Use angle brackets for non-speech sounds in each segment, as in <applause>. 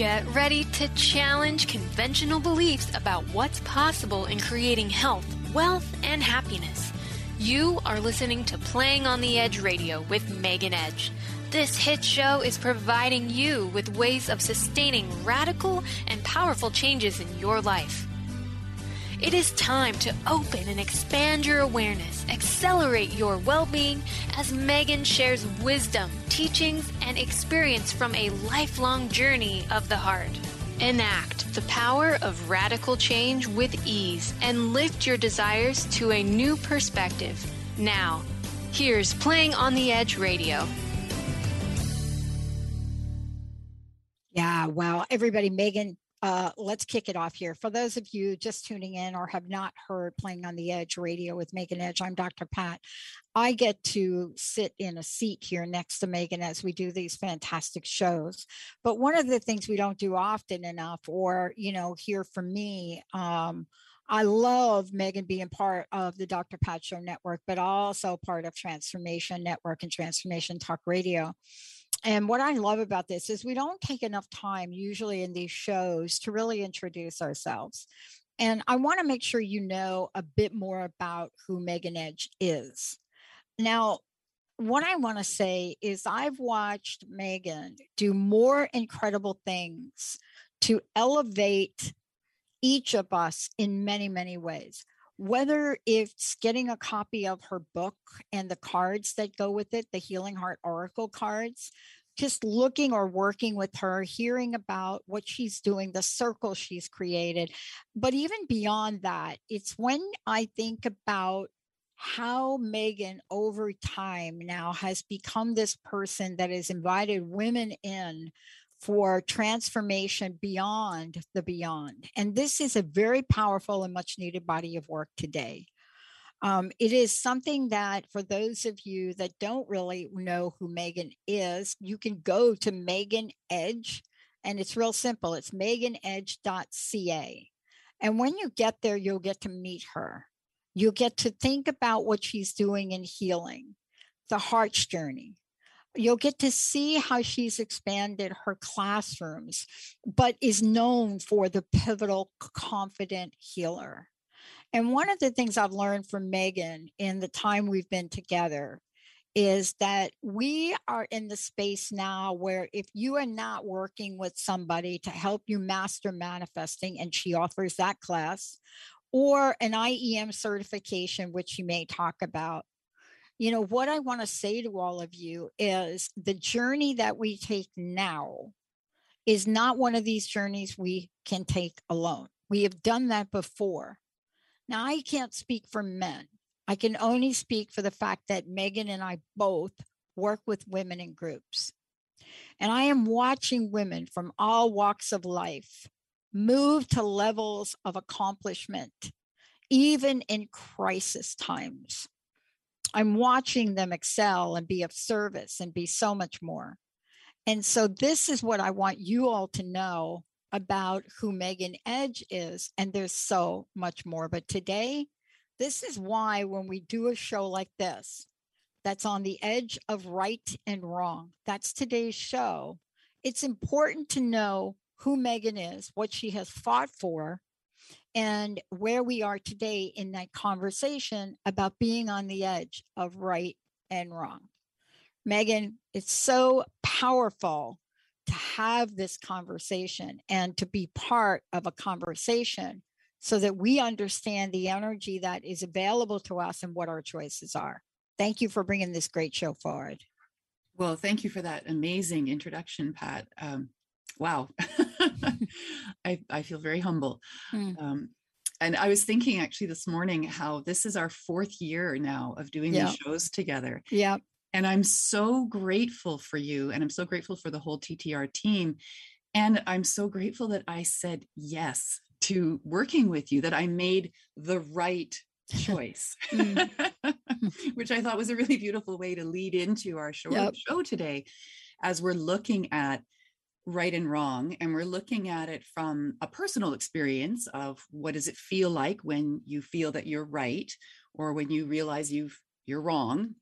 Get ready to challenge conventional beliefs about what's possible in creating health, wealth, and happiness. You are listening to Playing on the Edge Radio with Megan Edge. This hit show is providing you with ways of sustaining radical and powerful changes in your life. It is time to open and expand your awareness, accelerate your well being as Megan shares wisdom, teachings, and experience from a lifelong journey of the heart. Enact the power of radical change with ease and lift your desires to a new perspective. Now, here's Playing on the Edge Radio. Yeah, wow. Everybody, Megan uh, let's kick it off here. For those of you just tuning in or have not heard Playing on the Edge radio with Megan Edge, I'm Dr. Pat. I get to sit in a seat here next to Megan as we do these fantastic shows. But one of the things we don't do often enough, or, you know, here for me, um, I love Megan being part of the Dr. Pat Show Network, but also part of Transformation Network and Transformation Talk Radio and what I love about this is we don't take enough time usually in these shows to really introduce ourselves. And I want to make sure you know a bit more about who Megan Edge is. Now, what I want to say is I've watched Megan do more incredible things to elevate each of us in many, many ways. Whether it's getting a copy of her book and the cards that go with it, the Healing Heart Oracle cards, just looking or working with her, hearing about what she's doing, the circle she's created. But even beyond that, it's when I think about how Megan over time now has become this person that has invited women in for transformation beyond the beyond. And this is a very powerful and much needed body of work today. Um, it is something that for those of you that don't really know who Megan is, you can go to Megan Edge and it's real simple. It's meganedge.ca. And when you get there, you'll get to meet her. You'll get to think about what she's doing in healing, the heart's journey. You'll get to see how she's expanded her classrooms, but is known for the pivotal, confident healer. And one of the things I've learned from Megan in the time we've been together is that we are in the space now where if you are not working with somebody to help you master manifesting, and she offers that class, or an IEM certification, which you may talk about. You know, what I want to say to all of you is the journey that we take now is not one of these journeys we can take alone. We have done that before. Now, I can't speak for men. I can only speak for the fact that Megan and I both work with women in groups. And I am watching women from all walks of life move to levels of accomplishment, even in crisis times. I'm watching them excel and be of service and be so much more. And so, this is what I want you all to know about who Megan Edge is, and there's so much more. But today, this is why when we do a show like this, that's on the edge of right and wrong, that's today's show. It's important to know who Megan is, what she has fought for, and where we are today in that conversation about being on the edge of right and wrong. Megan, it's so powerful to have this conversation and to be part of a conversation so that we understand the energy that is available to us and what our choices are. Thank you for bringing this great show forward. Well, thank you for that amazing introduction, Pat. Um, wow. <laughs> I, I, feel very humble. Mm. Um, and I was thinking actually this morning how this is our fourth year now of doing yep. these shows together. Yeah. And I'm so grateful for you. And I'm so grateful for the whole TTR team. And I'm so grateful that I said yes to working with you, that I made the right choice, <laughs> mm. <laughs> which I thought was a really beautiful way to lead into our show, yep. show today as we're looking at right and wrong and we're looking at it from a personal experience of what does it feel like when you feel that you're right or when you realize you've you're wrong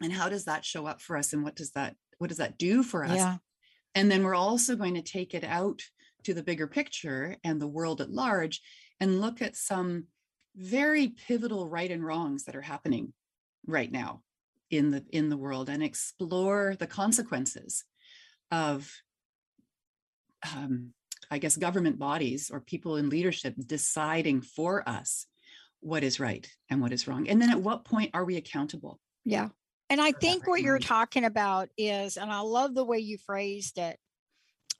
and how does that show up for us and what does that what does that do for us yeah. And then we're also going to take it out to the bigger picture and the world at large and look at some very pivotal right and wrongs that are happening right now in the in the world and explore the consequences of um, i guess government bodies or people in leadership deciding for us what is right and what is wrong and then at what point are we accountable? Yeah and i think what you're talking about is and i love the way you phrased it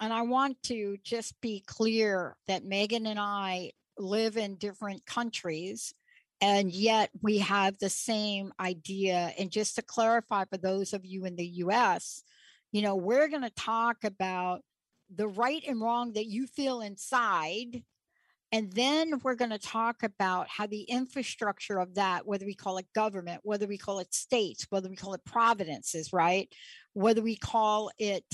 and i want to just be clear that megan and i live in different countries and yet we have the same idea and just to clarify for those of you in the US you know we're going to talk about the right and wrong that you feel inside and then we're going to talk about how the infrastructure of that, whether we call it government, whether we call it states, whether we call it providences, right? Whether we call it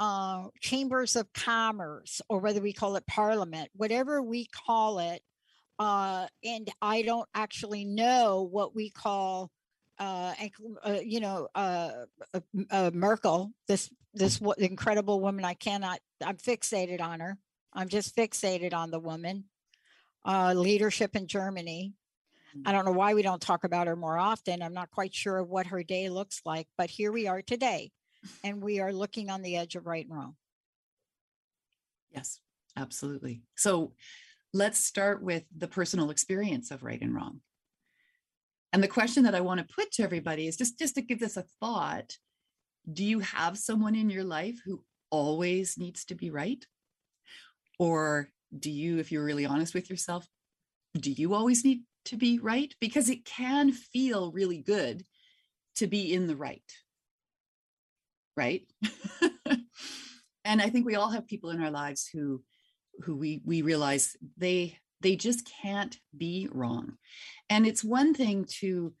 uh, chambers of commerce or whether we call it parliament, whatever we call it. Uh, and I don't actually know what we call, uh, uh you know, uh, uh, uh, Merkel, this this incredible woman. I cannot. I'm fixated on her. I'm just fixated on the woman. Uh, leadership in Germany. I don't know why we don't talk about her more often. I'm not quite sure what her day looks like, but here we are today and we are looking on the edge of right and wrong. Yes, absolutely. So let's start with the personal experience of right and wrong. And the question that I want to put to everybody is just, just to give this a thought do you have someone in your life who always needs to be right? Or do you, if you're really honest with yourself, do you always need to be right? Because it can feel really good to be in the right right <laughs> and i think we all have people in our lives who who we we realize they they just can't be wrong and it's one thing to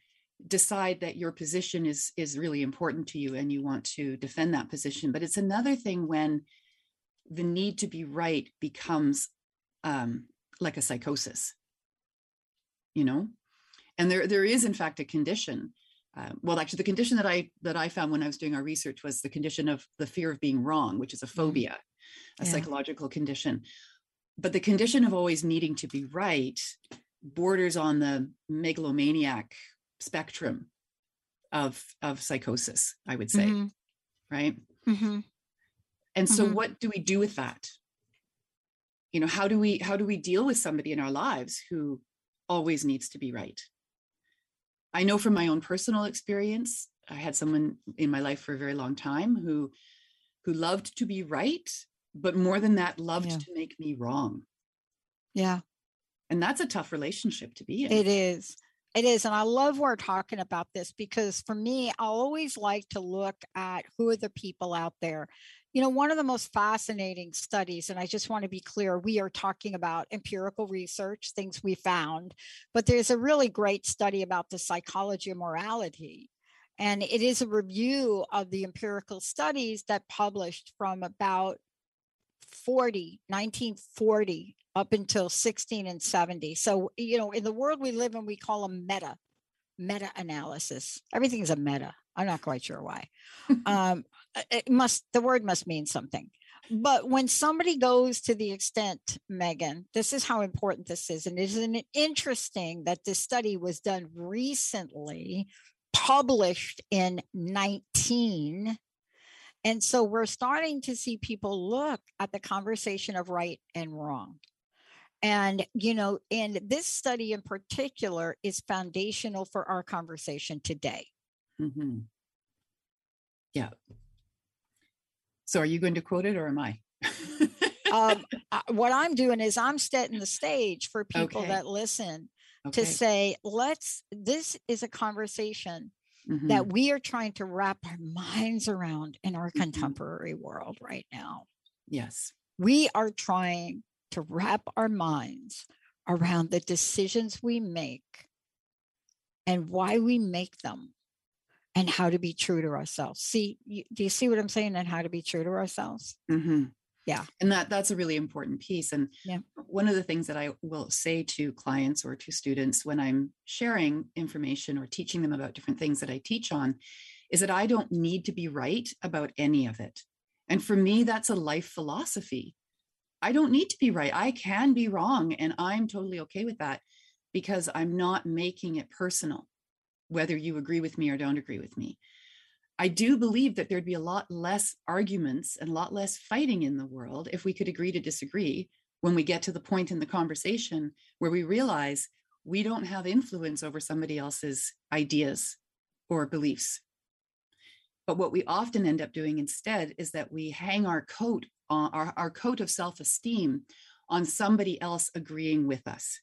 decide that your position is is really important to you and you want to defend that position. But it's another thing when the need to be right becomes um, like a psychosis. You know? And there there is in fact a condition. Uh, well actually the condition that i that i found when i was doing our research was the condition of the fear of being wrong which is a mm-hmm. phobia a yeah. psychological condition. But the condition of always needing to be right borders on the megalomaniac spectrum of of psychosis i would say mm-hmm. right mm-hmm. and so mm-hmm. what do we do with that you know how do we how do we deal with somebody in our lives who always needs to be right I know from my own personal experience, I had someone in my life for a very long time who who loved to be right, but more than that, loved yeah. to make me wrong. Yeah. And that's a tough relationship to be in. It is. It is. And I love we're talking about this because for me, I always like to look at who are the people out there you know, one of the most fascinating studies, and I just want to be clear, we are talking about empirical research, things we found, but there's a really great study about the psychology of morality. And it is a review of the empirical studies that published from about 40, 1940 up until 16 and 70. So, you know, in the world we live in, we call them meta, meta analysis. Everything is a meta. I'm not quite sure why. <laughs> um, it must the word must mean something. But when somebody goes to the extent, Megan, this is how important this is. And isn't it interesting that this study was done recently, published in 19? And so we're starting to see people look at the conversation of right and wrong. And, you know, and this study in particular is foundational for our conversation today. Mm-hmm. Yeah. So are you going to quote it or am I? <laughs> um, what I'm doing is I'm setting the stage for people okay. that listen okay. to say, let's, this is a conversation mm-hmm. that we are trying to wrap our minds around in our mm-hmm. contemporary world right now. Yes. We are trying to wrap our minds around the decisions we make and why we make them and how to be true to ourselves. See, you, do you see what I'm saying? And how to be true to ourselves? Mm-hmm. Yeah. And that that's a really important piece. And yeah. one of the things that I will say to clients or to students when I'm sharing information or teaching them about different things that I teach on is that I don't need to be right about any of it. And for me, that's a life philosophy. I don't need to be right. I can be wrong. And I'm totally okay with that because I'm not making it personal, whether you agree with me or don't agree with me. I do believe that there'd be a lot less arguments and a lot less fighting in the world if we could agree to disagree when we get to the point in the conversation where we realize we don't have influence over somebody else's ideas or beliefs. But what we often end up doing instead is that we hang our coat on our, our coat of self-esteem on somebody else agreeing with us.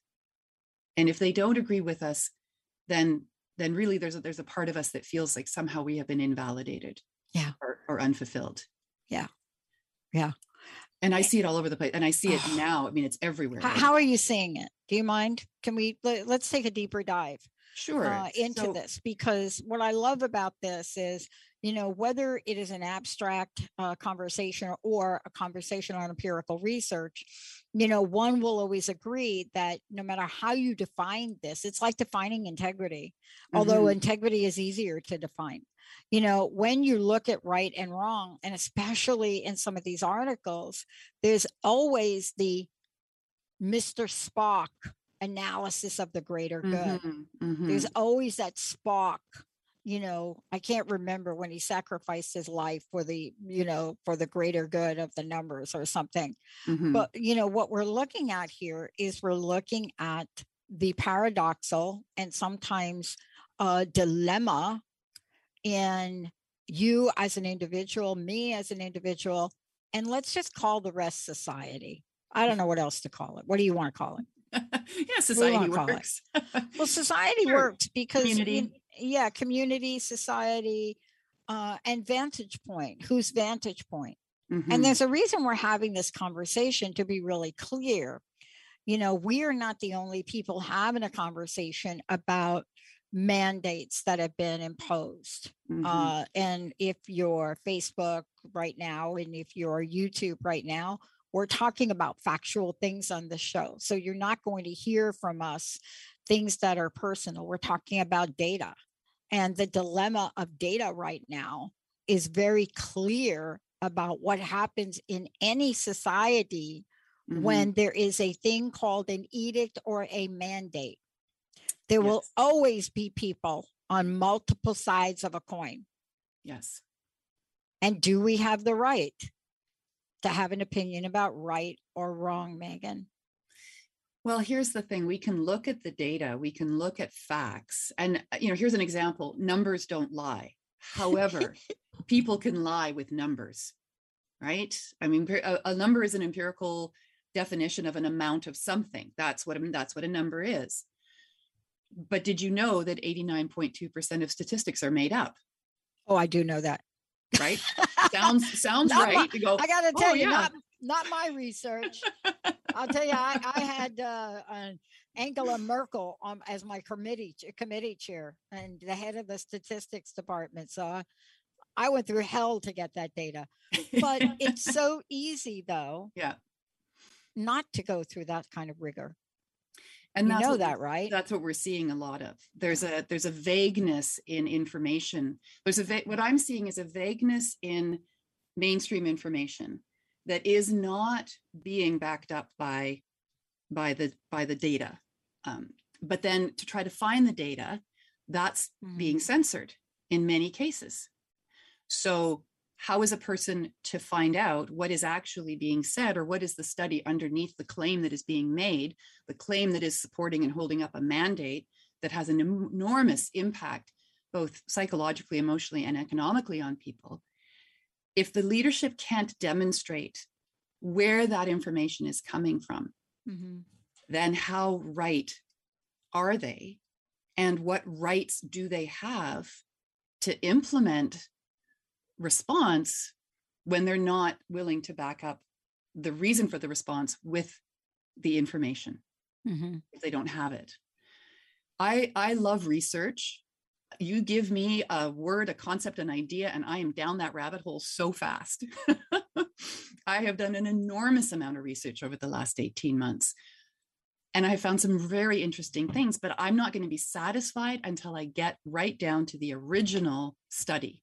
And if they don't agree with us, then then really there's a, there's a part of us that feels like somehow we have been invalidated yeah. or, or unfulfilled. Yeah. Yeah. And i see it all over the place and i see it <sighs> now i mean it's everywhere how, how, are you seeing it? Do you mind? Can we let, us take a deeper dive sure. uh, into so, this because what i love about this is you know whether it is an abstract uh, conversation or a conversation on empirical research you know one will always agree that no matter how you define this it's like defining integrity mm-hmm. although integrity is easier to define you know when you look at right and wrong and especially in some of these articles there's always the mr spock analysis of the greater good mm-hmm. Mm-hmm. there's always that spock you know i can't remember when he sacrificed his life for the you know for the greater good of the numbers or something. Mm-hmm. but you know what we're looking at here is we're looking at the paradoxal and sometimes a dilemma in you as an individual me as an individual and let's just call the rest society. I don't know what else to call it. What do you want to call it? <laughs> Yeah society works. <laughs> Well society sure. works because community yeah community society uh, and vantage point. Whose vantage point? Mm-hmm. and there's a reason we're having this conversation to be really clear. You know we are not the only people having a conversation about mandates that have been imposed mm-hmm. uh, and if you're facebook right now and if you're youtube right now we're talking about factual things on the show. So you're not going to hear from us things that are personal. We're talking about data and the dilemma of data right now is very clear about what happens in any society mm-hmm. when there is a thing called an edict or a mandate. There yes. will always be people on multiple sides of a coin. Yes. And do we have the right to have an opinion about right or wrong, Megan? Well, here's the thing we can look at the data, we can look at facts. And, uh, you know, here's an example numbers don't lie. However, <laughs> people can lie with numbers, right? I mean, a, a, number is an empirical definition of an amount of something. That's what that's what a number is. But did you know that 89.2% of statistics are made up? Oh, I do know that. Right? <laughs> sounds sounds right. My, go, I got to tell oh, you, yeah. not, not my research. I'll tell you, I, I had uh, Angela Merkel on, as my committee committee chair and the head of the statistics department. So I, I went through hell to get that data. But <laughs> it's so easy, though. Yeah. Not to go through that kind of rigor. And you know that, right? That's what we're seeing a lot of. There's a there's a vagueness in information. There's a va- what I'm seeing is a vagueness in mainstream information that is not being backed up by by the by the data um, but then to try to find the data that's mm-hmm. being censored in many cases so how is a person to find out what is actually being said or what is the study underneath the claim that is being made the claim that is supporting and holding up a mandate that has an enormous impact both psychologically emotionally and economically on people if the leadership can't demonstrate where that information is coming from, mm-hmm. then how right are they? And what rights do they have to implement response when they're not willing to back up the reason for the response with the information mm-hmm. if they don't have it? I, I love research you give me a word, a concept, an idea, and I am down that rabbit hole so fast. <laughs> I have done an enormous amount of research over the last 18 months. And I found some very interesting things, but I'm not going to be satisfied until I get right down to the original study.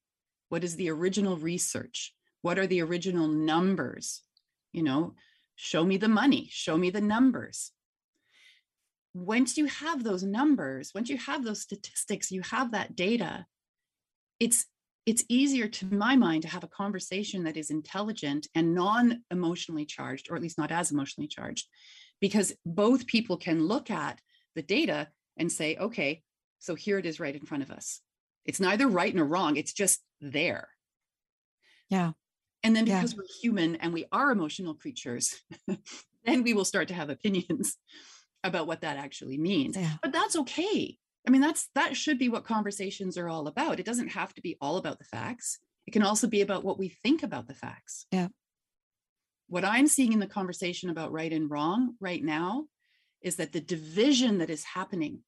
What is the original research? What are the original numbers? You know, show me the money, show me the numbers. Once you have those numbers, once you have those statistics, you have that data, it's it's easier to my mind to have a conversation that is intelligent and non-emotionally charged or at least not as emotionally charged because both people can look at the data and say okay so here it is right in front of us. It's neither right nor wrong it's just there. Yeah. And then because yeah. we're human and we are emotional creatures <laughs> then we will start to have opinions about what that actually means yeah. but that's okay I mean, that's that should be what conversations are all about. It doesn't have to be all about the facts. It can also be about what we think about the facts. Yeah. What I'm seeing in the conversation about right and wrong right now is that the division that is happening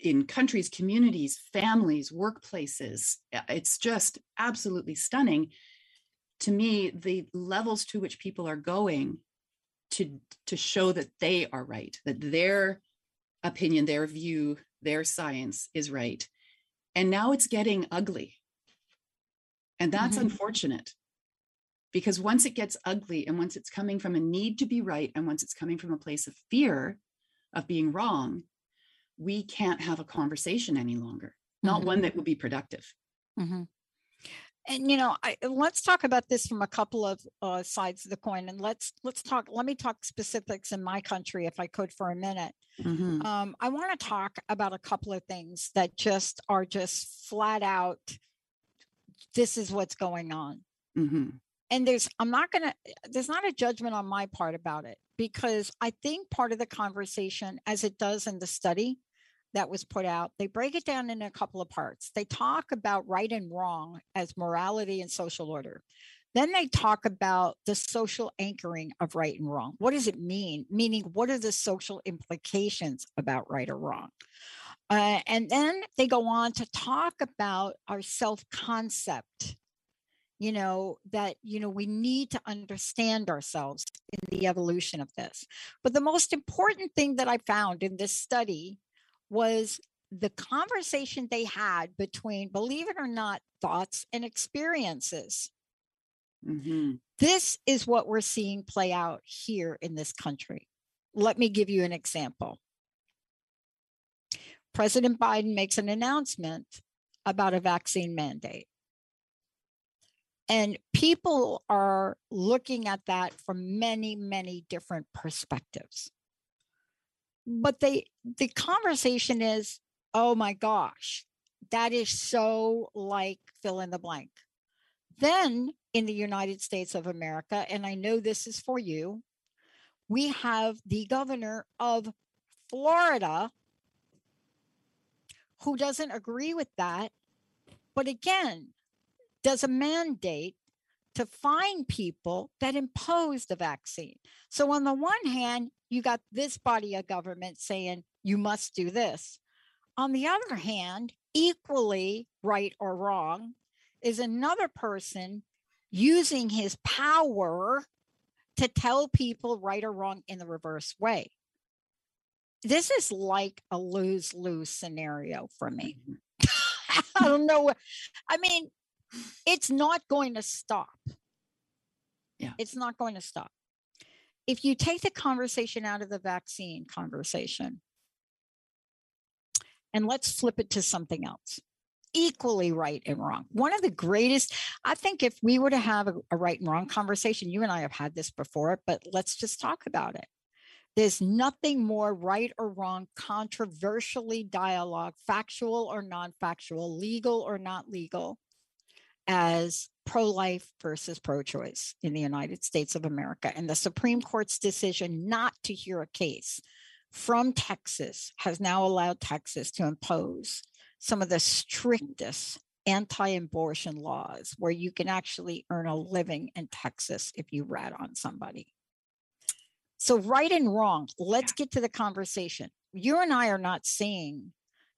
in countries, communities, families, workplaces, uh, it's just absolutely stunning. To me, the levels to which people are going to to show that they are right, that their opinion, their view, their science is right. And now it's getting ugly. And that's mm-hmm. unfortunate because once it gets ugly and once it's coming from a need to be right and once it's coming from a place of fear of being wrong, we can't have a conversation any longer, not mm-hmm. one that would be productive. Mm-hmm and you know I, let's talk about this from a couple of uh, sides of the coin and let's let's talk let me talk specifics in my country if i could for a minute mm-hmm. um, i want to talk about a couple of things that just are just flat out this is what's going on mm-hmm. and there's i'm not gonna there's not a judgment on my part about it because i think part of the conversation as it does in the study that was put out, they break it down in a couple of parts. They talk about right and wrong as morality and social order. Then they talk about the social anchoring of right and wrong. What does it mean? Meaning, what are the social implications about right or wrong? Uh, and then they go on to talk about our self concept you know that you know we need to understand ourselves in the evolution of this but the most important thing that i found in this study was the conversation they had between, believe it or not, thoughts and experiences. Mm-hmm. This is what we're seeing play out here in this country. Let me give you an example. President Biden makes an announcement about a vaccine mandate. And people are looking at that from many, many different perspectives but they the conversation is oh my gosh that is so like fill in the blank then in the united states of america and i know this is for you we have the governor of florida who doesn't agree with that but again does a mandate to find people that impose the vaccine. So, on the one hand, you got this body of government saying you must do this. On the other hand, equally right or wrong, is another person using his power to tell people right or wrong in the reverse way. This is like a lose lose scenario for me. Mm-hmm. <laughs> I don't know. I mean, it's not going to stop. Yeah. It's not going to stop. If you take the conversation out of the vaccine conversation and let's flip it to something else equally right and wrong. One of the greatest, I think, if we were to have a, a, right and wrong conversation, you and I have had this before, but let's just talk about it. There's nothing more right or wrong, controversially dialogue, factual or non factual, legal or not legal, as pro life versus pro choice in the United States of America. And the Supreme Court's decision not to hear a case from Texas has now allowed Texas to impose some of the strictest anti abortion laws where you can actually earn a living in Texas if you rat on somebody. So, right and wrong, let's get to the conversation. You and I are not seeing,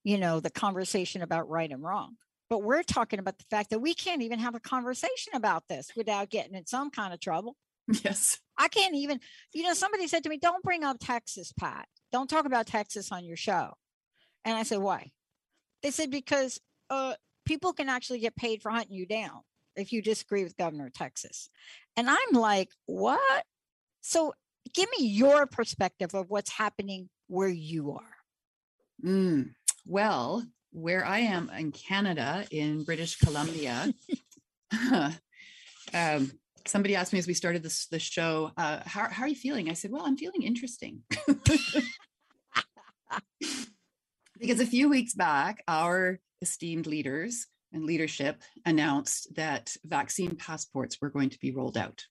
you know, the conversation about right and wrong. But we're talking about the fact that we can't even have a conversation about this without getting in some kind of trouble. Yes. I can't even, you know, somebody said to me, don't bring up Texas, Pat. Don't talk about Texas on your show. And I said, why? They said, because uh, people can actually get paid for hunting you down. if you disagree with Governor of Texas. And I'm like, what? So give me your perspective of what's happening where you are. Mm, well, where I am in Canada, in British Columbia, <laughs> <laughs> um, somebody asked me as we started this the show, uh, how, how are you feeling? I said, well, I'm feeling interesting. <laughs> because a few weeks back, our esteemed leaders and leadership announced that vaccine passports were going to be rolled out.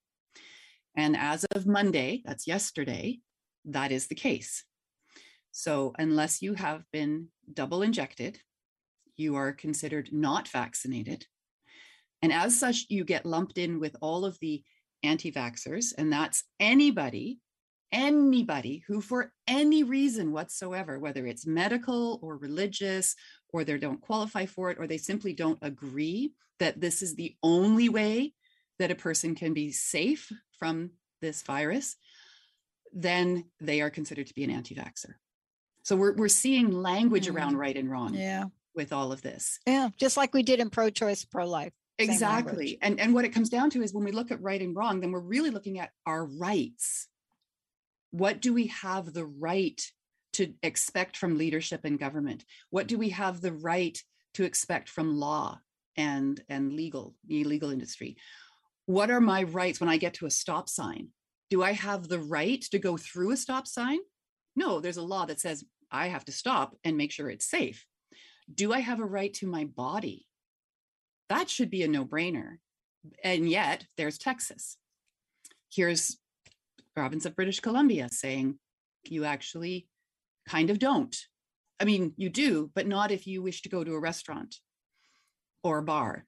And as of Monday, that's yesterday, that is the case. So, unless you have been double injected, you are considered not vaccinated. And as such, you get lumped in with all of the anti vaxxers, and that's anybody, anybody who, for any reason whatsoever, whether it's medical or religious, or they don't qualify for it, or they simply don't agree that this is the only way that a person can be safe from this virus, then they are considered to be an anti vaxxer. So we're, we're seeing language mm. around right and wrong yeah. With all of this. Yeah, just like we did in pro choice, pro life. Exactly. And, and what it comes down to is when we look at right and wrong, then we're really looking at our rights. What do we have the right to expect from leadership and government? What do we have the right to expect from law and, and legal, the legal industry? What are my rights when I get to a stop sign? Do I have the right to go through a stop sign? No, there's a law that says I have to stop and make sure it's safe. Do I have a right to my body? That should be a no brainer. And yet there's Texas. Here's province of British Columbia saying you actually kind of don't. I mean, you do, but not if you wish to go to a restaurant or a bar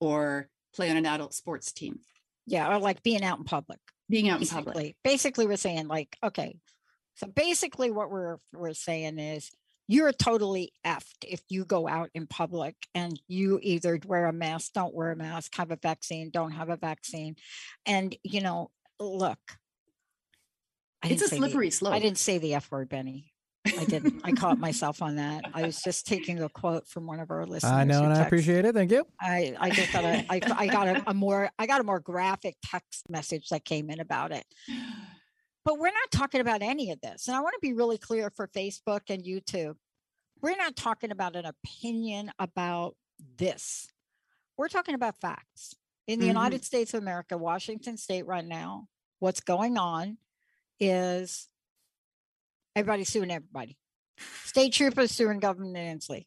or play on an adult sports team. Yeah, or like being out in public. Being out basically. in public. Basically, we're saying like, okay, so basically what we're we're saying is you're totally effed if you go out in public and you either wear a mask, don't wear a mask, have a vaccine, don't have a vaccine. And, you know, look, I it's a slippery the, slope. I didn't say the F word, Benny. I didn't. I caught myself on that. I was just taking a quote from one of our listeners. I know, and I appreciate it. Thank you. I, I just got a, I, I got a, a more, I got a more graphic text message that came in about it. But we're not talking about any of this. And I want to be really clear for Facebook and YouTube. We're not talking about an opinion about this. We're talking about facts. In the mm-hmm. United States of America, Washington State right now, what's going on is everybody's suing everybody. State troopers suing Governor Inslee.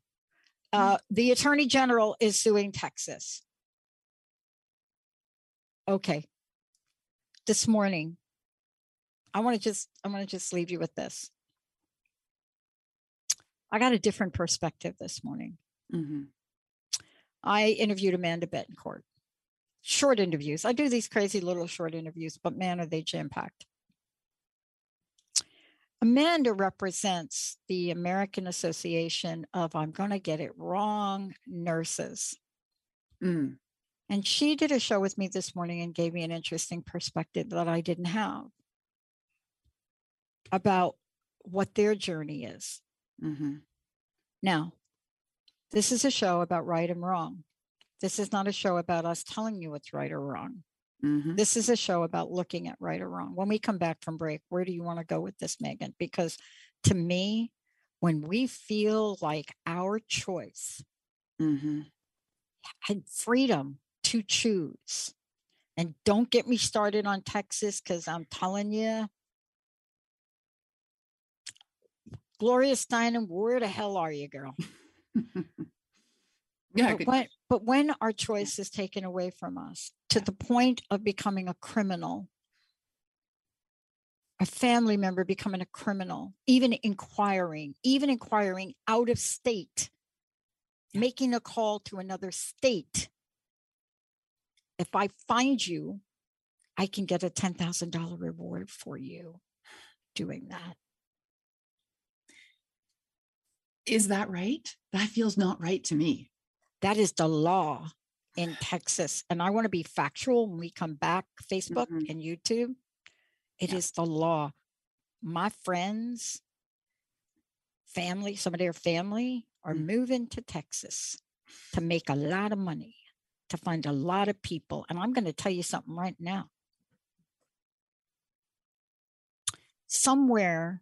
Uh, mm. the Attorney General is suing Texas. Okay. This morning, I want to just I want to just leave you with this. I got a different perspective this morning. Mm-hmm. I interviewed Amanda Bettencourt. Short interviews. I do these crazy little short interviews, but man, are they jam packed. Amanda represents the American Association of, I'm going to get it wrong, nurses. Mm. And she did a show with me this morning and gave me an interesting perspective that I didn't have about what their journey is. Mm-hmm. Now, this is a show about right and wrong. This is not a show about us telling you what's right or wrong. Mm-hmm. This is a show about looking at right or wrong. When we come back from break, where do you want to go with this, Megan? Because to me, when we feel like our choice mm-hmm. and freedom to choose, and don't get me started on Texas because I'm telling you, Gloria Steinem, where the hell are you, girl? <laughs> yeah. But when, but when our choice is taken away from us to the point of becoming a criminal, a family member becoming a criminal, even inquiring, even inquiring out of state, making a call to another state. If I find you, I can get a $10,000 reward for you doing that. Is that right? That feels not right to me. That is the law in Texas. And I want to be factual when we come back, Facebook mm-hmm. and YouTube. It yeah. is the law. My friends, family, some of their family are mm-hmm. moving to Texas to make a lot of money. to find a lot of people. And I'm going to tell you something right now. Somewhere,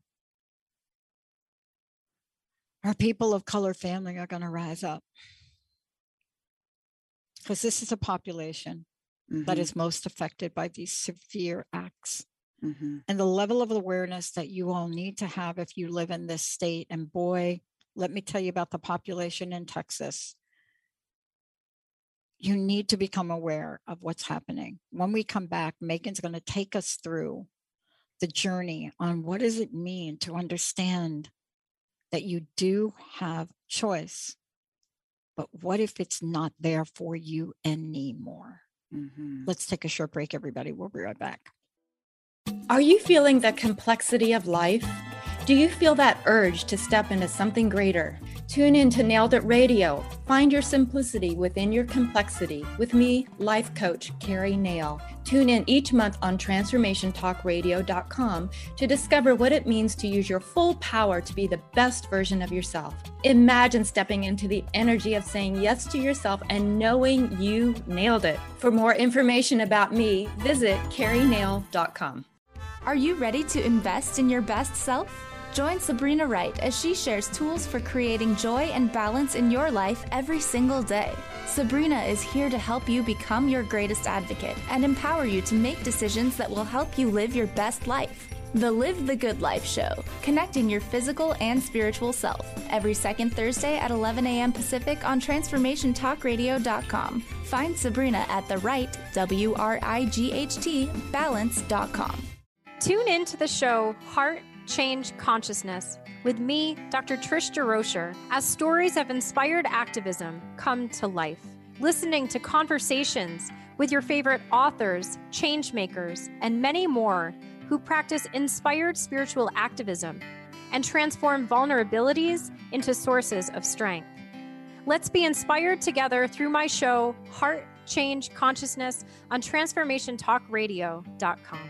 our people of color family are going to rise up because this is a population mm-hmm. that is most affected by these severe acts. Mm-hmm. And the level of awareness that you all need to have if you live in this state. And boy, let me tell you about the population in Texas. You need to become aware of what's happening. When we come back, Megan's going to take us through the journey on what does it mean to understand that you do have choice. But what if it's not there for you anymore? Mm-hmm. Let's take a short break, everybody. We'll be right back. Are you feeling the complexity of life? Do you feel that urge to step into something greater? Tune in to Nailed It Radio. Find your simplicity within your complexity with me, life coach Carrie Nail. Tune in each month on transformationtalkradio.com to discover what it means to use your full power to be the best version of yourself. Imagine stepping into the energy of saying yes to yourself and knowing you nailed it. For more information about me, visit carrienail.com. Are you ready to invest in your best self? Join Sabrina Wright as she shares tools for creating joy and balance in your life every single day. Sabrina is here to help you become your greatest advocate and empower you to make decisions that will help you live your best life. The Live the Good Life Show, connecting your physical and spiritual self. Every second Thursday at 11 a.m. Pacific on TransformationTalkRadio.com. Find Sabrina at the right, W R I G H T, balance.com. Tune in to the show Heart Change Consciousness with me, Dr. Trish DeRocher, as stories of inspired activism come to life. Listening to conversations with your favorite authors, changemakers, and many more who practice inspired spiritual activism and transform vulnerabilities into sources of strength. Let's be inspired together through my show, Heart Change Consciousness, on TransformationTalkRadio.com.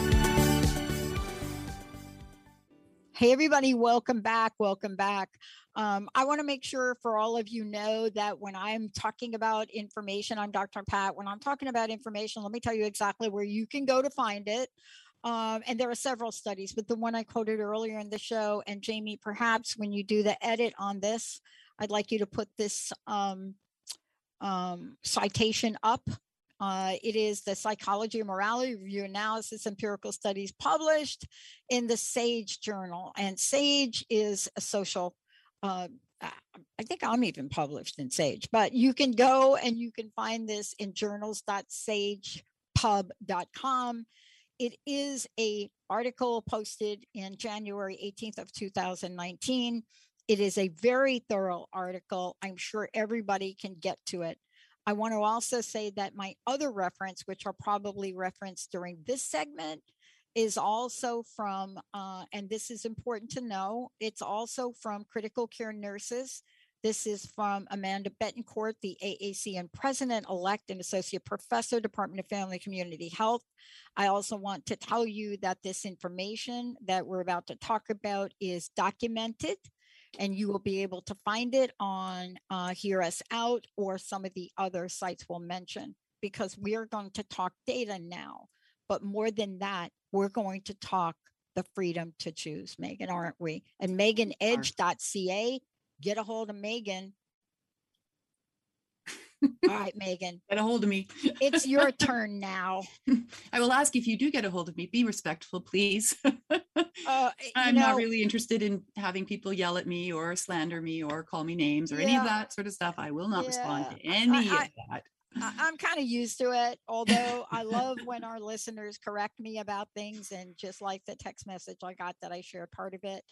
Hey, everybody, welcome back. Welcome back. Um, I want to make sure for all of you know that when I'm talking about information, I'm Dr. Pat. When I'm talking about information, let me tell you exactly where you can go to find it. Um, and there are several studies, but the one I quoted earlier in the show, and Jamie, perhaps when you do the edit on this, I'd like you to put this um, um, citation up uh, it is the Psychology of Morality Review Analysis Empirical Studies published in the SAGE Journal. And SAGE is a social, uh, I think I'm even published in SAGE, but you can go and you can find this in journals.sagepub.com. It is a article posted in January 18th of 2019. It is a very thorough article. I'm sure everybody can get to it. I want to also say that my other reference, which I'll probably reference during this segment, is also from, uh, and this is important to know, it's also from critical care nurses This is from Amanda Bettencourt, the AACN president elect and associate professor, Department of Family Community Health. I also want to tell you that this information that we're about to talk about is documented and you will be able to find it on uh, Hear Us Out or some of the other sites we'll mention because we are going to talk data now. But more than that, we're going to talk the freedom to choose, Megan, aren't we? And meganedge.ca, get a hold of Megan. All right, Megan. Get a hold of me. it's your <laughs> turn now. I will ask if you do get a hold of me. Be respectful, please. <laughs> Uh, I'm know, not really interested in having people yell at me or slander me or call me names or any of that sort of stuff. I will not respond to Yeah. I- any I- of that. I, I'm kind of used to it, although I love when our listeners correct me about things. And just like the text message I got that I shared part of it,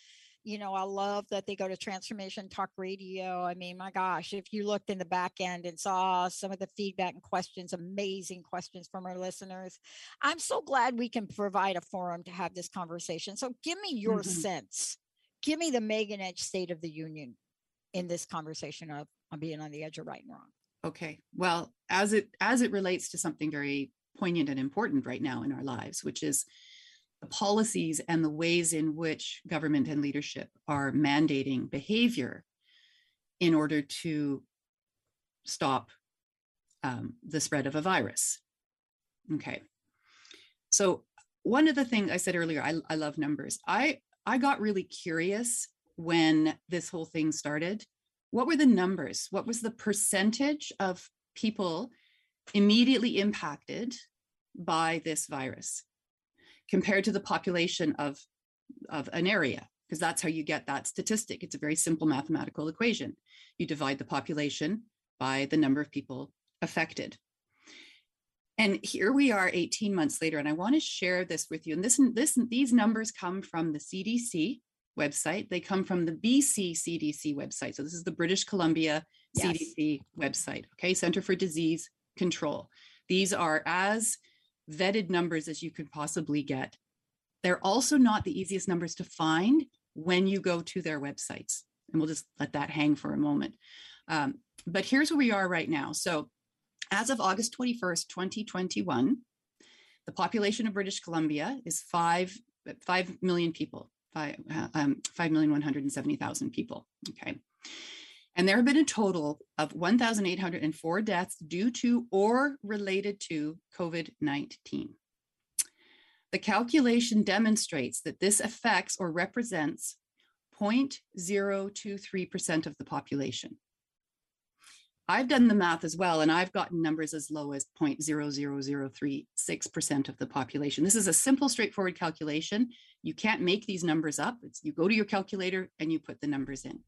you know, I love that they go to Transformation Talk Radio. I mean, my gosh, if you looked in the back end and saw some of the feedback and questions, amazing questions from our listeners, I'm so glad we can provide a forum to have this conversation. So give me your Mhm. sense. Give me the Megan Edge State of the Union in this conversation of on being on the edge of right and wrong. Okay. Well, as it as it relates to something very poignant and important right now in our lives, which is policies and the ways in which government and leadership are mandating behavior in order to stop um, the spread of a virus. Okay. So one of the things I said earlier, I, I love numbers. I I got really curious when this whole thing started what were the numbers? What was the percentage of people immediately impacted by this virus compared to the population of, of an area? Because that's how you get that statistic. It's a very simple mathematical equation. You divide the population by the number of people affected. And here we are 18 months later, and I want to share this with you. And this, this, these numbers come from the CDC, website. They come from the BC CDC website. So this is the British Columbia Yes. CDC website, okay? Center for Disease Control. These are as vetted numbers as you could possibly get. They're also not the easiest numbers to find when you go to their websites. And we'll just let that hang for a moment. Um, but here's where we are right now. So as of August 21st, 2021, the population of British Columbia is five, 5 million people five, um, 5,170,000 people. Okay. And there have been a total of 1,804 deaths due to or related to COVID 19. The calculation demonstrates that this affects or represents 0.023% of the population. I've done the math as well, and I've gotten numbers as low as 0.00036% of the population. This is a simple, straightforward calculation. You can't make these numbers up. It's, you go to your calculator and you put the numbers in.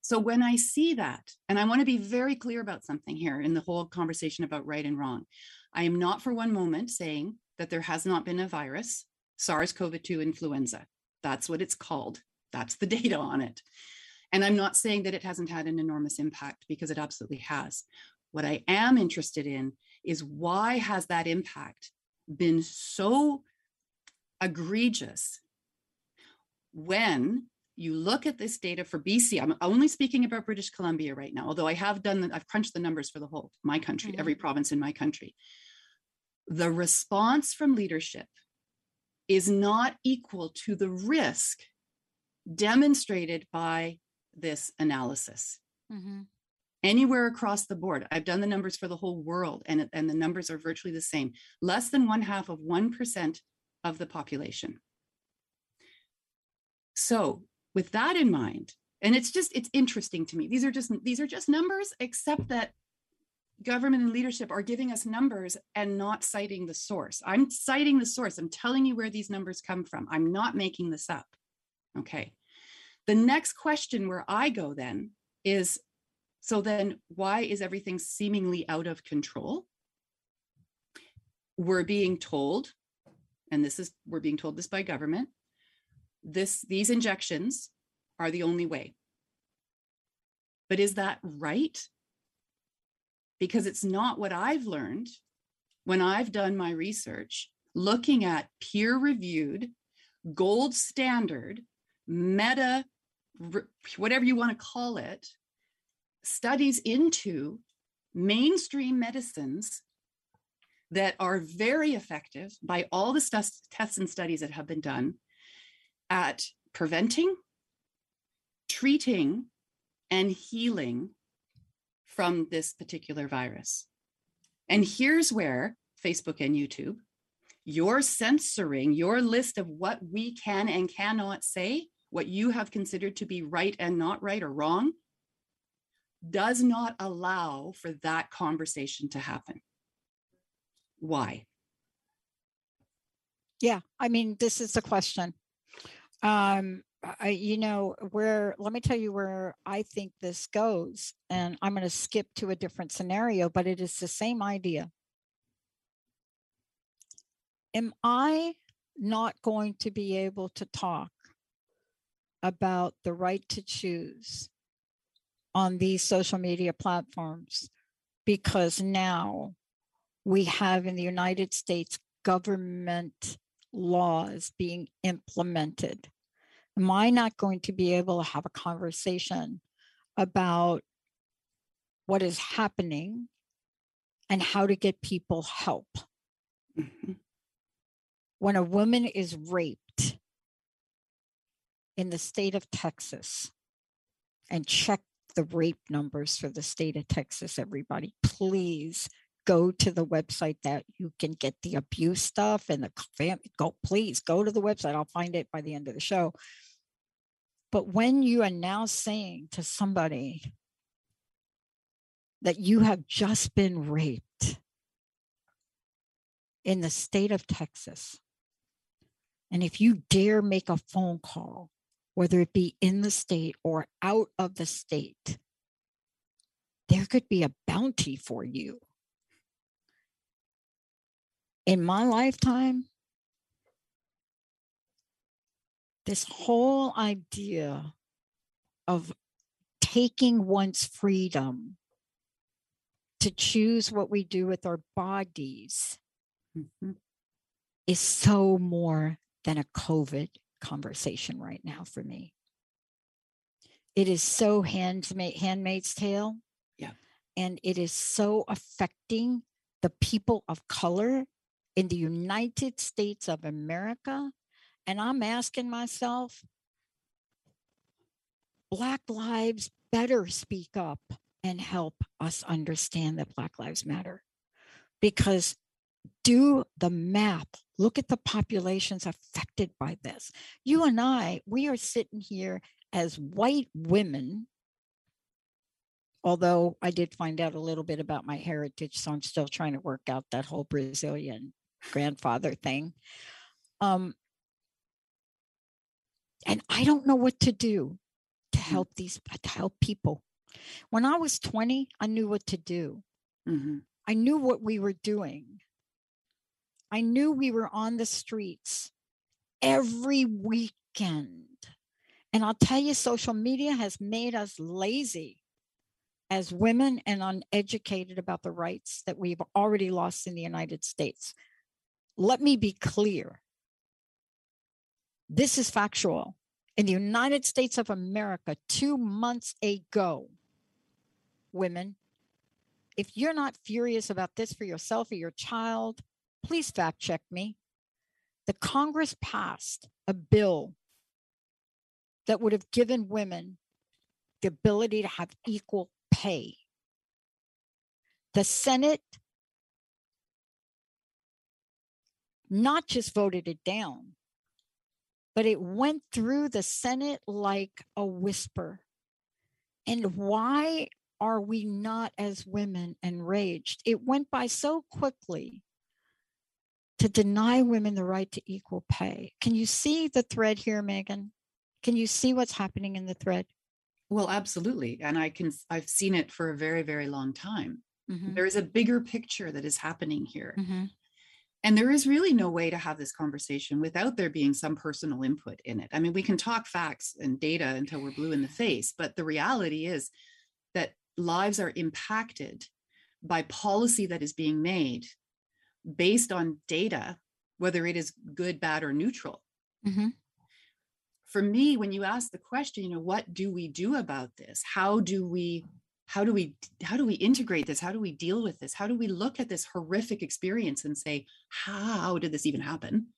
So when I see that, and I want to be very clear about something here in the whole conversation about right and wrong, I am not for one moment saying that there has not been a virus, SARS CoV 2 influenza. That's what it's called. That's the <laughs> data on it. And I'm not saying that it hasn't had an enormous impact because it absolutely has. What I am interested in is why has that impact been so egregious when you look at this data for BC, I'm only speaking about British Columbia right now, although I have done, the, I've crunched the numbers for the whole, my country, Mhm. every province in my country. The response from leadership is not equal to the risk demonstrated by this analysis anywhere across the board. I've done the numbers for the whole world, and, and the numbers are virtually the same. Less than one half of 1% of the population. So, with that in mind, and it's just it's interesting to me. These are just these are just numbers, except that government and leadership are giving us numbers and not citing the source. I'm citing the source. I'm telling you where these numbers come from. I'm not making this up. Okay. The next question where I go then is so then why is everything seemingly out of control? We're being told, and this is we're being told this by government, this these injections are the only way. But is that right? Because it's not what I've learned when I've done my research looking at peer reviewed, gold standard, meta, whatever you want to call it, studies into mainstream medicines that are very effective by all the tests and studies that have been done at preventing, treating, and healing from this particular virus. And here's where Facebook and YouTube, you're censoring your list of what we can and cannot say, what you have considered to be right and not right or wrong, does not allow for that conversation to happen. Why? Yeah, I mean, this is the question. Um, I, you know, where, let me tell you where I think this goes. And I'm going to skip to a different scenario, but it is the same idea. Am I not going to be able to talk about the right to choose on these social media platforms because now we have in the United States government laws being implemented. Am I not going to be able to have a conversation about what is happening and how to get people help? Mm-hmm. When a woman is raped in the state of Texas, and check the rape numbers for the state of Texas, everybody, please go to the website that you can get the abuse stuff and the go please go to the website i'll find it by the end of the show. But when you are now saying to somebody that you have just been raped in the state of texas and if you dare make a phone call whether it be in the state or out of the state there could be a bounty for you in my lifetime, this whole idea of taking one's freedom to choose what we do with our bodies mm-hmm. is so more than a COVID conversation right now for me. It is so handmaid, handmaid's tale. Yeah. And it is so affecting the people of color in the United States of America. And I'm asking myself, Black lives better speak up and help us understand that Black Lives Matter. Because do the math, look at the populations affected by this. You and I, we are sitting here as white women although I did find out a little bit about my heritage, so I'm still trying to work out that whole Brazilian grandfather thing. Um, and I don't know what to do to mm-hmm. help these to help people. When I was 20, I knew what to do. Mm-hmm. I knew what we were doing. I knew we were on the streets every weekend. And I'll tell you, social media has made us lazy as women and uneducated about the rights that we've already lost in the United States. Let me be clear. This is factual. In the United States of America, two months ago, women, if you're not furious about this for yourself or your child, please fact check me. The Congress passed a bill that would have given women the ability to have equal pay. The Senate not just voted it down, but it went through the Senate like a whisper. And why are we not, as women, enraged? It went by so quickly to deny women the right to equal pay. Can you see the thread here, Megan? Can you see what's happening in the thread? Well, absolutely. And I can, I've seen it for a very, very long time. Mm-hmm. There is a bigger picture that is happening here. Mm-hmm. And there is really no way to have this conversation without there being some personal input in it. I mean, we can talk facts and data until we're blue in the face, but the reality is that lives are impacted by policy that is being made based on data, whether it is good, bad, or neutral. Mm-hmm. For me, when you ask the question, you know, what do we do about this? How do we how do we how do we integrate this? How do we deal with this? How do we look at this horrific experience and say how did this even happen?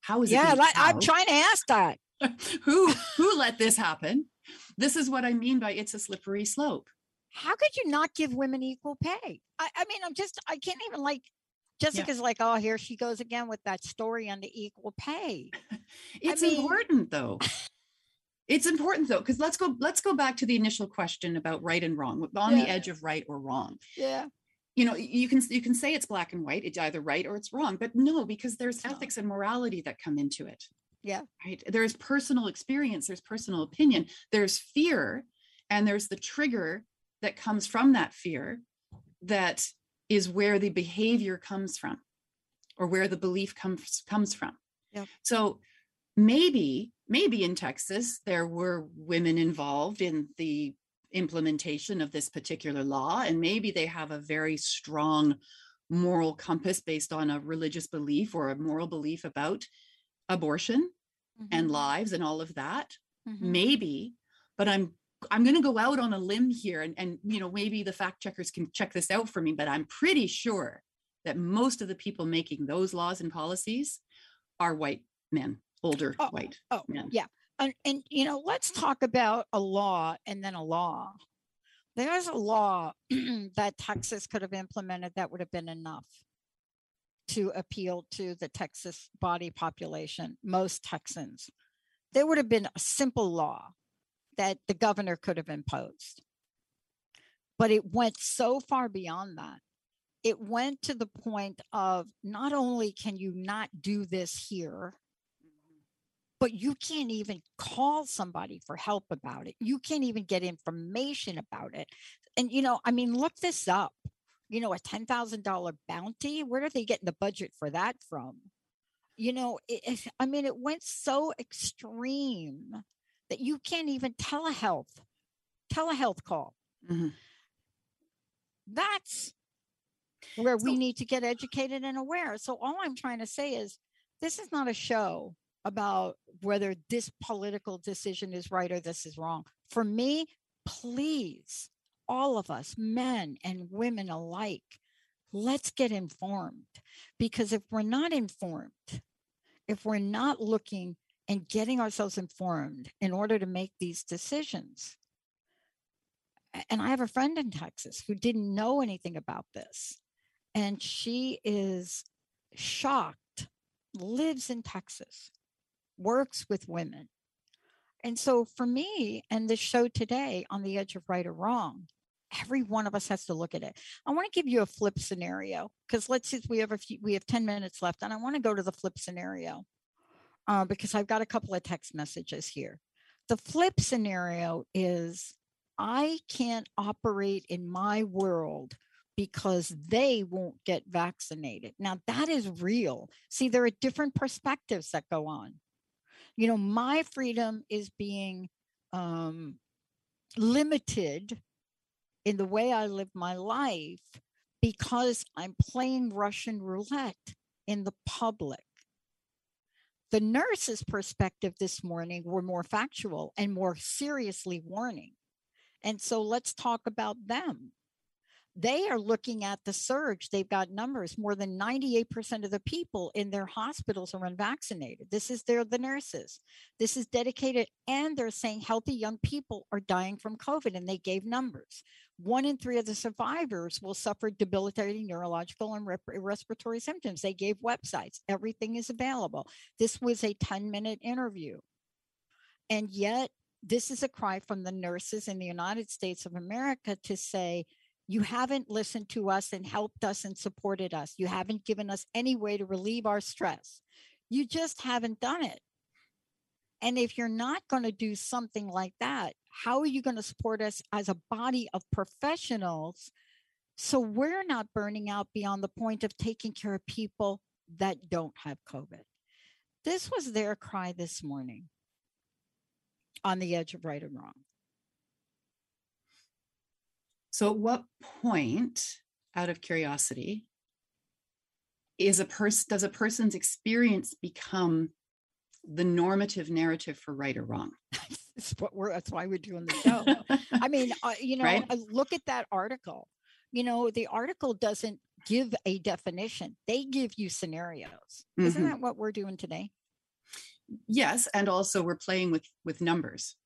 How is yeah it like, i'm trying to ask that. <laughs> Who who let this happen? This is what i mean by it's a slippery slope. How could you not give women equal pay? I, I mean i'm just i can't even like Jessica's yeah. like, oh, here she goes again with that story on the equal pay. <laughs> it's I mean, important though. <laughs> it's important though because let's go let's go back to the initial question about right and wrong on yeah. the edge of right or wrong. Yeah. You know you can you can say it's black and white it's either right or it's wrong but no because there's it's ethics and morality that come into it. Yeah. Right? There's personal experience there's personal opinion there's fear and there's the trigger that comes from that fear that is where the behavior comes from or where the belief comes comes from. Yeah. so maybe maybe in Texas there were women involved in the implementation of this particular law and maybe they have a very strong moral compass based on a religious belief or a moral belief about abortion mm-hmm. and lives and all of that mm-hmm. maybe but i'm i'm going to go out on a limb here and and you know maybe the fact checkers can check this out for me but i'm pretty sure that most of the people making those laws and policies are white men older oh, white oh men. yeah. And, and you know let's talk about a law and then a law. There's a law <clears throat> that texas could have implemented that would have been enough to appeal to the texas body population most texans. There would have been a simple law that the governor could have imposed. But it went so far beyond that. It went to the point of not only can you not do this here but you can't even call somebody for help about it. You can't even get information about it. And, you know, I mean, look this up. You know, a $10,000 bounty, where are they getting the budget for that from? You know, it, I mean, it went so extreme that you can't even telehealth, telehealth call. Mm-hmm. That's where we need to get educated and aware. So all I'm trying to say is this is not a show about whether this political decision is right or this is wrong. For me, please, all of us, men and women alike, let's get informed. Because if we're not informed, if we're not looking and getting ourselves informed in order to make these decisions, and I have a friend in Texas who didn't know anything about this, and she is shocked, lives in Texas, works with women. And so for me and this show today on the edge of right or wrong, every one of us has to look at it. I want to give you a flip scenario because let's see we have a few we have 10 minutes left and I want to go to the flip scenario uh, because I've got a couple of text messages here. The flip scenario is I can't operate in my world because they won't get vaccinated. Now that is real. See, there are different perspectives that go on you know my freedom is being um, limited in the way i live my life because i'm playing russian roulette in the public. The nurse's perspective this morning were more factual and more seriously warning. And so let's talk about them they are looking at the surge. They've got numbers. More than 98% of the people in their hospitals are unvaccinated. This is their the nurses. This is dedicated, and they're saying healthy young people are dying from COVID, and they gave numbers. One in three of the survivors will suffer debilitating neurological and rep- respiratory symptoms. They gave websites. Everything is available. This was a 10 minute interview. And yet, this is a cry from the nurses in the United States of America to say, you haven't listened to us and helped us and supported us. You haven't given us any way to relieve our stress. You just haven't done it. And if you're not going to do something like that, how are you going to support us as a body of professionals so we're not burning out beyond the point of taking care of people that don't have COVID? This was their cry this morning on the edge of right and wrong. So, at what point, out of curiosity, is a person does a person's experience become the normative narrative for right or wrong? <laughs> That's what we're. That's why we're doing the show. I <laughs> mean, uh, you know, Right. uh, look at that article. You know, the article doesn't give a definition; they give you scenarios. Isn't Mhm. that what we're doing today? yes and also we're playing with with numbers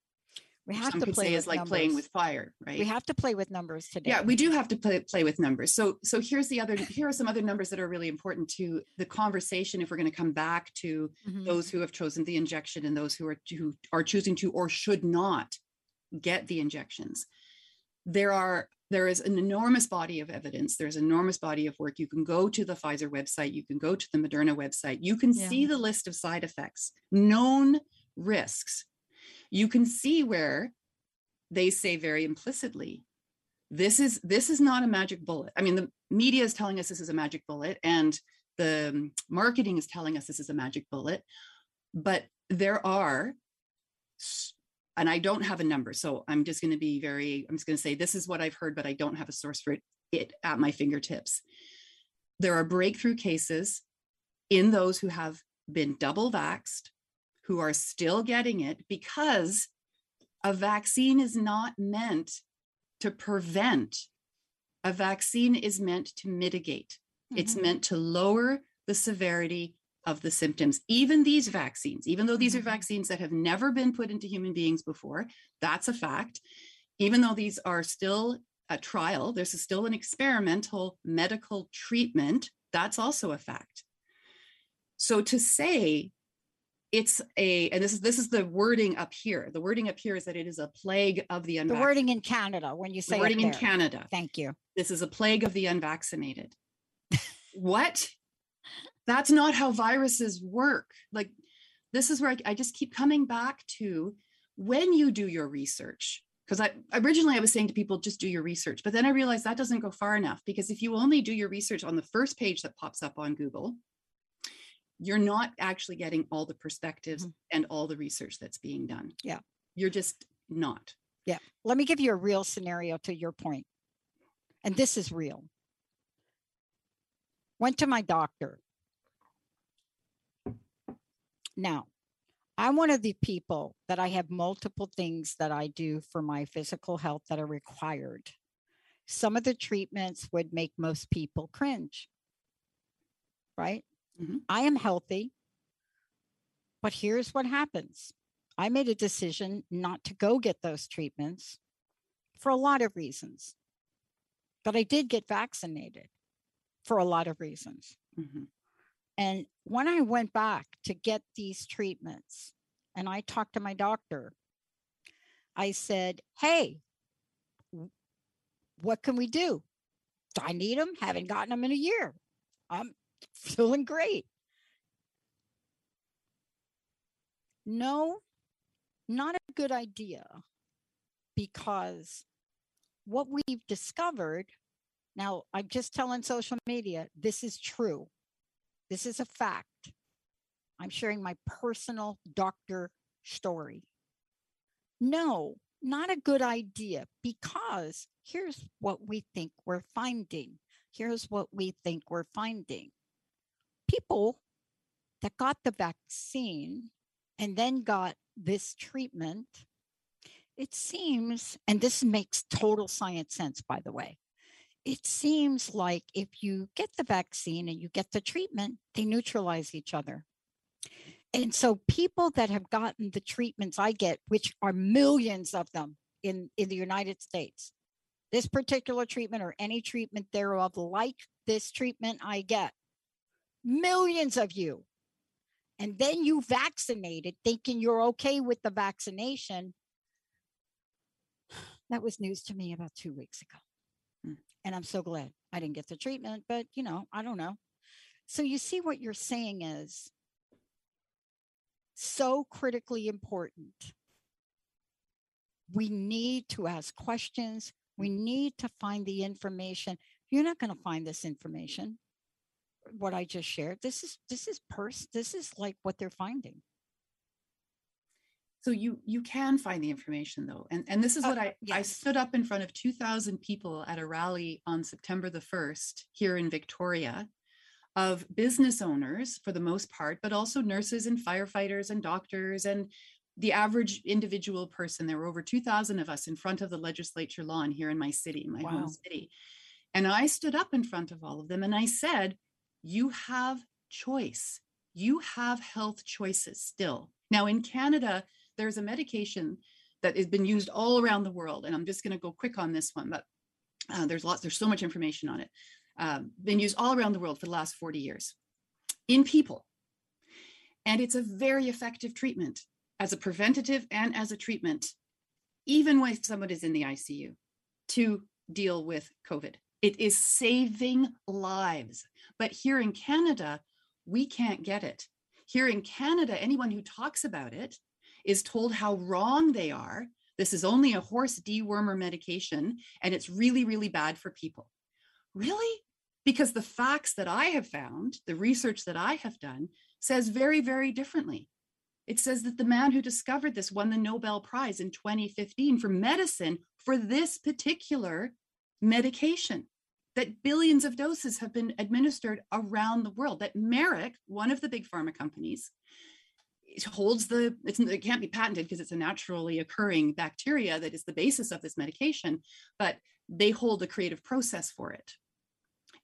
We have some to play is like playing numbers. with fire right We have to play with numbers today. yeah we do have to play, play with numbers so so here's the other here are some other numbers that are really important to the conversation if we're going to come back to Mhm. those who have chosen the injection and those who are who are choosing to or should not get the injections there are there is an enormous body of evidence there's an enormous body of work you can go to the pfizer website you can go to the moderna website you can Yeah. see the list of side effects known risks you can see where they say very implicitly this is this is not a magic bullet. I mean the media is telling us this is a magic bullet and the marketing is telling us this is a magic bullet but there are and i don't have a number so i'm just going to be very i'm just going to say this is what i've heard but i don't have a source for it, it at my fingertips. There are breakthrough cases in those who have been double vaxxed who are still getting it because a vaccine is not meant to prevent a vaccine is meant to mitigate it's Mhm. meant to lower the severity of the symptoms. Even these vaccines, even though these Mhm. are vaccines that have never been put into human beings before, that's a fact. Even though these are still a trial, there's still an experimental medical treatment, that's also a fact. So to say it's a, and this is this is the wording up here. The wording up here is that it is a plague of the the wording in Canada when you say the it wording in. Canada Thank you. this is a plague of the unvaccinated. what? That's not how viruses work. Like, this is where I, I just keep coming back to when you do your research. Because I originally I was saying to people, just do your research, but then I realized that doesn't go far enough because if you only do your research on the first page that pops up on Google, you're not actually getting all the perspectives Mhm. and all the research that's being done. Yeah. You're just not. Yeah. Let me give you a real scenario to your point. And this is real. Went to my doctor. Now, I'm one of the people that I have multiple things that I do for my physical health that are required. Some of the treatments would make most people cringe, right? Mhm. I am healthy, but here's what happens I made a decision not to go get those treatments for a lot of reasons. But I did get vaccinated for a lot of reasons. Mhm. And when I went back to get these treatments and I talked to my doctor, I said, Hey, what can we do? Do I need them? Haven't gotten them in a year. I'm feeling great. No, not a good idea because what we've discovered now, I'm just telling social media this is true. This is a fact. I'm sharing my personal doctor story. No, not a good idea because here's what we think we're finding. Here's what we think we're finding. People that got the vaccine and then got this treatment, it seems, and this makes total science sense, by the way. It seems like if you get the vaccine and you get the treatment, they neutralize each other. And so people that have gotten the treatments I get, which are millions of them in, in the United States, this particular treatment or any treatment thereof, like this treatment I get, millions of you. And then you vaccinated thinking you're okay with the vaccination. That was news to me about two weeks ago. Mm. And I'm so glad I didn't get the treatment, but you know, I don't know. So you see what you're saying is so critically important. We need to ask questions. We need to find the information. You're not going to find this information what I just shared. This is this is pers this is like what they're finding. So you you can find the information though, and and this is what oh, I I yes. stood up in front of two thousand people at a rally on September the first here in Victoria, of business owners for the most part, but also nurses and firefighters and doctors and the average individual person, there were over 2,000 of us in front of the legislature lawn here in my city, my wow. home city. And I stood up in front of all of them and I said, You have choice. You have health choices still. Now, in Canada, there's a medication that has been used all around the world. And I'm just going to go quick on this one, but uh, there's lots, there's so much information on it. Um, been used all around the world for the last 40 years in people. And it's a very effective treatment as a preventative and as a treatment, even when someone is in the ICU to deal with COVID. It is saving lives. But here in Canada, we can't get it. Here in Canada, anyone who talks about it is told how wrong they are. This is only a horse dewormer medication, and it's really, really bad for people. Really? Because the facts that I have found, the research that I have done, says very, very differently. It says that the man who discovered this won the Nobel Prize in 2015 for medicine for this particular medication, that billions of doses have been administered around the world, that Merck, one of the big pharma companies, holds the it can't be patented because it's a naturally occurring bacteria that is the basis of this medication but they hold the creative process for it.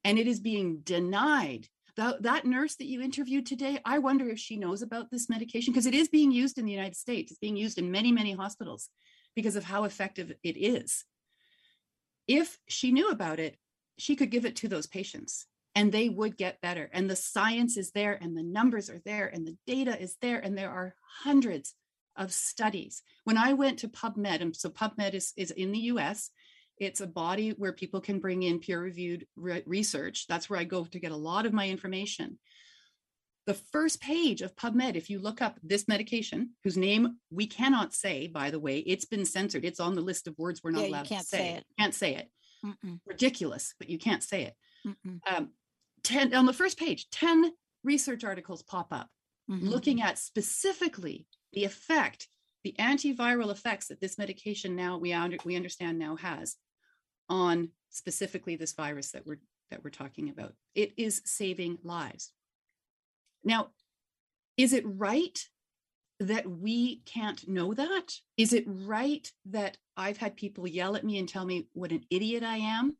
And it is being denied. That, that nurse that you interviewed today i wonder if she knows about this medication because it is being used in the united states. It's being used in many many hospitals because of how effective it is. If she knew about it she could give it to those patients and they would get better. And the science is there, and the numbers are there, and the data is there, and there are hundreds of studies. When I went to PubMed, and so PubMed is, is in the US, it's a body where people can bring in peer reviewed re- research. That's where I go to get a lot of my information. The first page of PubMed, if you look up this medication, whose name we cannot say, by the way, it's been censored. It's on the list of words we're not yeah, allowed to say. say it. Can't say it. Mm-mm. Ridiculous, but you can't say it. Um, 10 on the first page, 10 research articles pop up mm-hmm. looking at specifically the effect, the antiviral effects that this medication now we, under, we understand now has on specifically this virus that we're that we're talking about. It is saving lives. Now, is it right that we can't know that? Is it right that I've had people yell at me and tell me what an idiot I am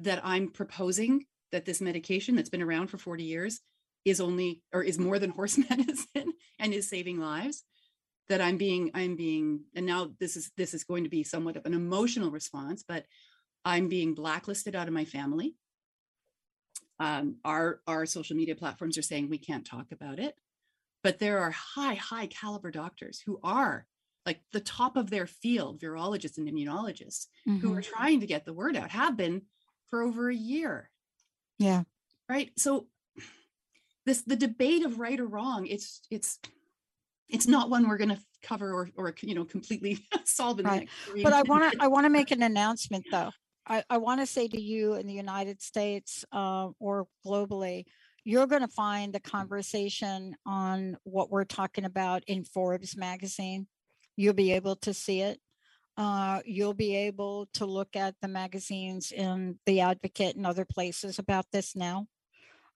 that I'm proposing that this medication that's been around for 40 years is only or is more than horse <laughs> medicine and is saving lives? That i'm being i'm being and now this is this is going to be somewhat of an emotional response but i'm being blacklisted out of my family. Um, our our social media platforms are saying we can't talk about it but there are high high caliber doctors who are like the top of their field virologists and immunologists mm-hmm. who are mm-hmm. trying to get the word out have been for over a year yeah. Right. So this the debate of right or wrong, it's it's it's not one we're going to cover or or you know completely <laughs> solve in right. But I want to I want to <laughs> make an announcement though. I, I want to say to you in the United States uh, or globally, you're going to find the conversation on what we're talking about in Forbes magazine. You'll be able to see it. Uh, you'll be able to look at the magazines in the advocate and other places about this now.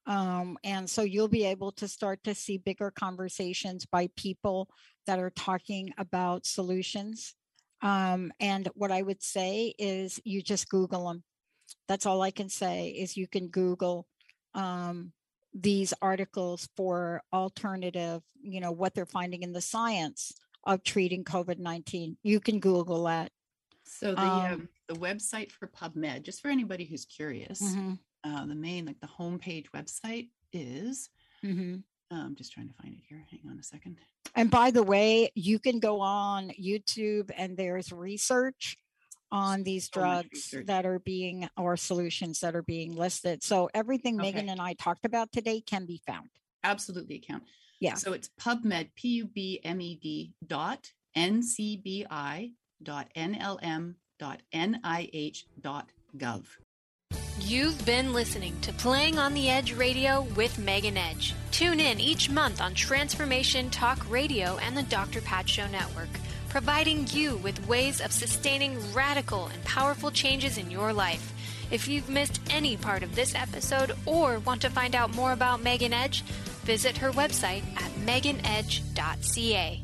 Um, and so you'll be able to start to see bigger conversations by people that are talking about solutions. Um, and what i would say is you just google them that's all i can say is you can google um, these articles for alternative you know what they're finding in the science of treating COVID 19. You can Google that. So the um, um, the website for PubMed, just for anybody who's curious, mm-hmm. uh, the main like the homepage website is. Mm-hmm. I'm just trying to find it here. Hang on a second. And by the way, you can go on YouTube and there's research on these so drugs that are being or solutions that are being listed. So everything okay. Megan and I talked about today can be found. Absolutely can. Yeah. So it's PubMed, P U B M E D dot NCBI dot NLM dot NIH dot gov. You've been listening to Playing on the Edge Radio with Megan Edge. Tune in each month on Transformation Talk Radio and the Dr. Pat Show Network, providing you with ways of sustaining radical and powerful changes in your life. If you've missed any part of this episode or want to find out more about Megan Edge, visit her website at meganedge.ca.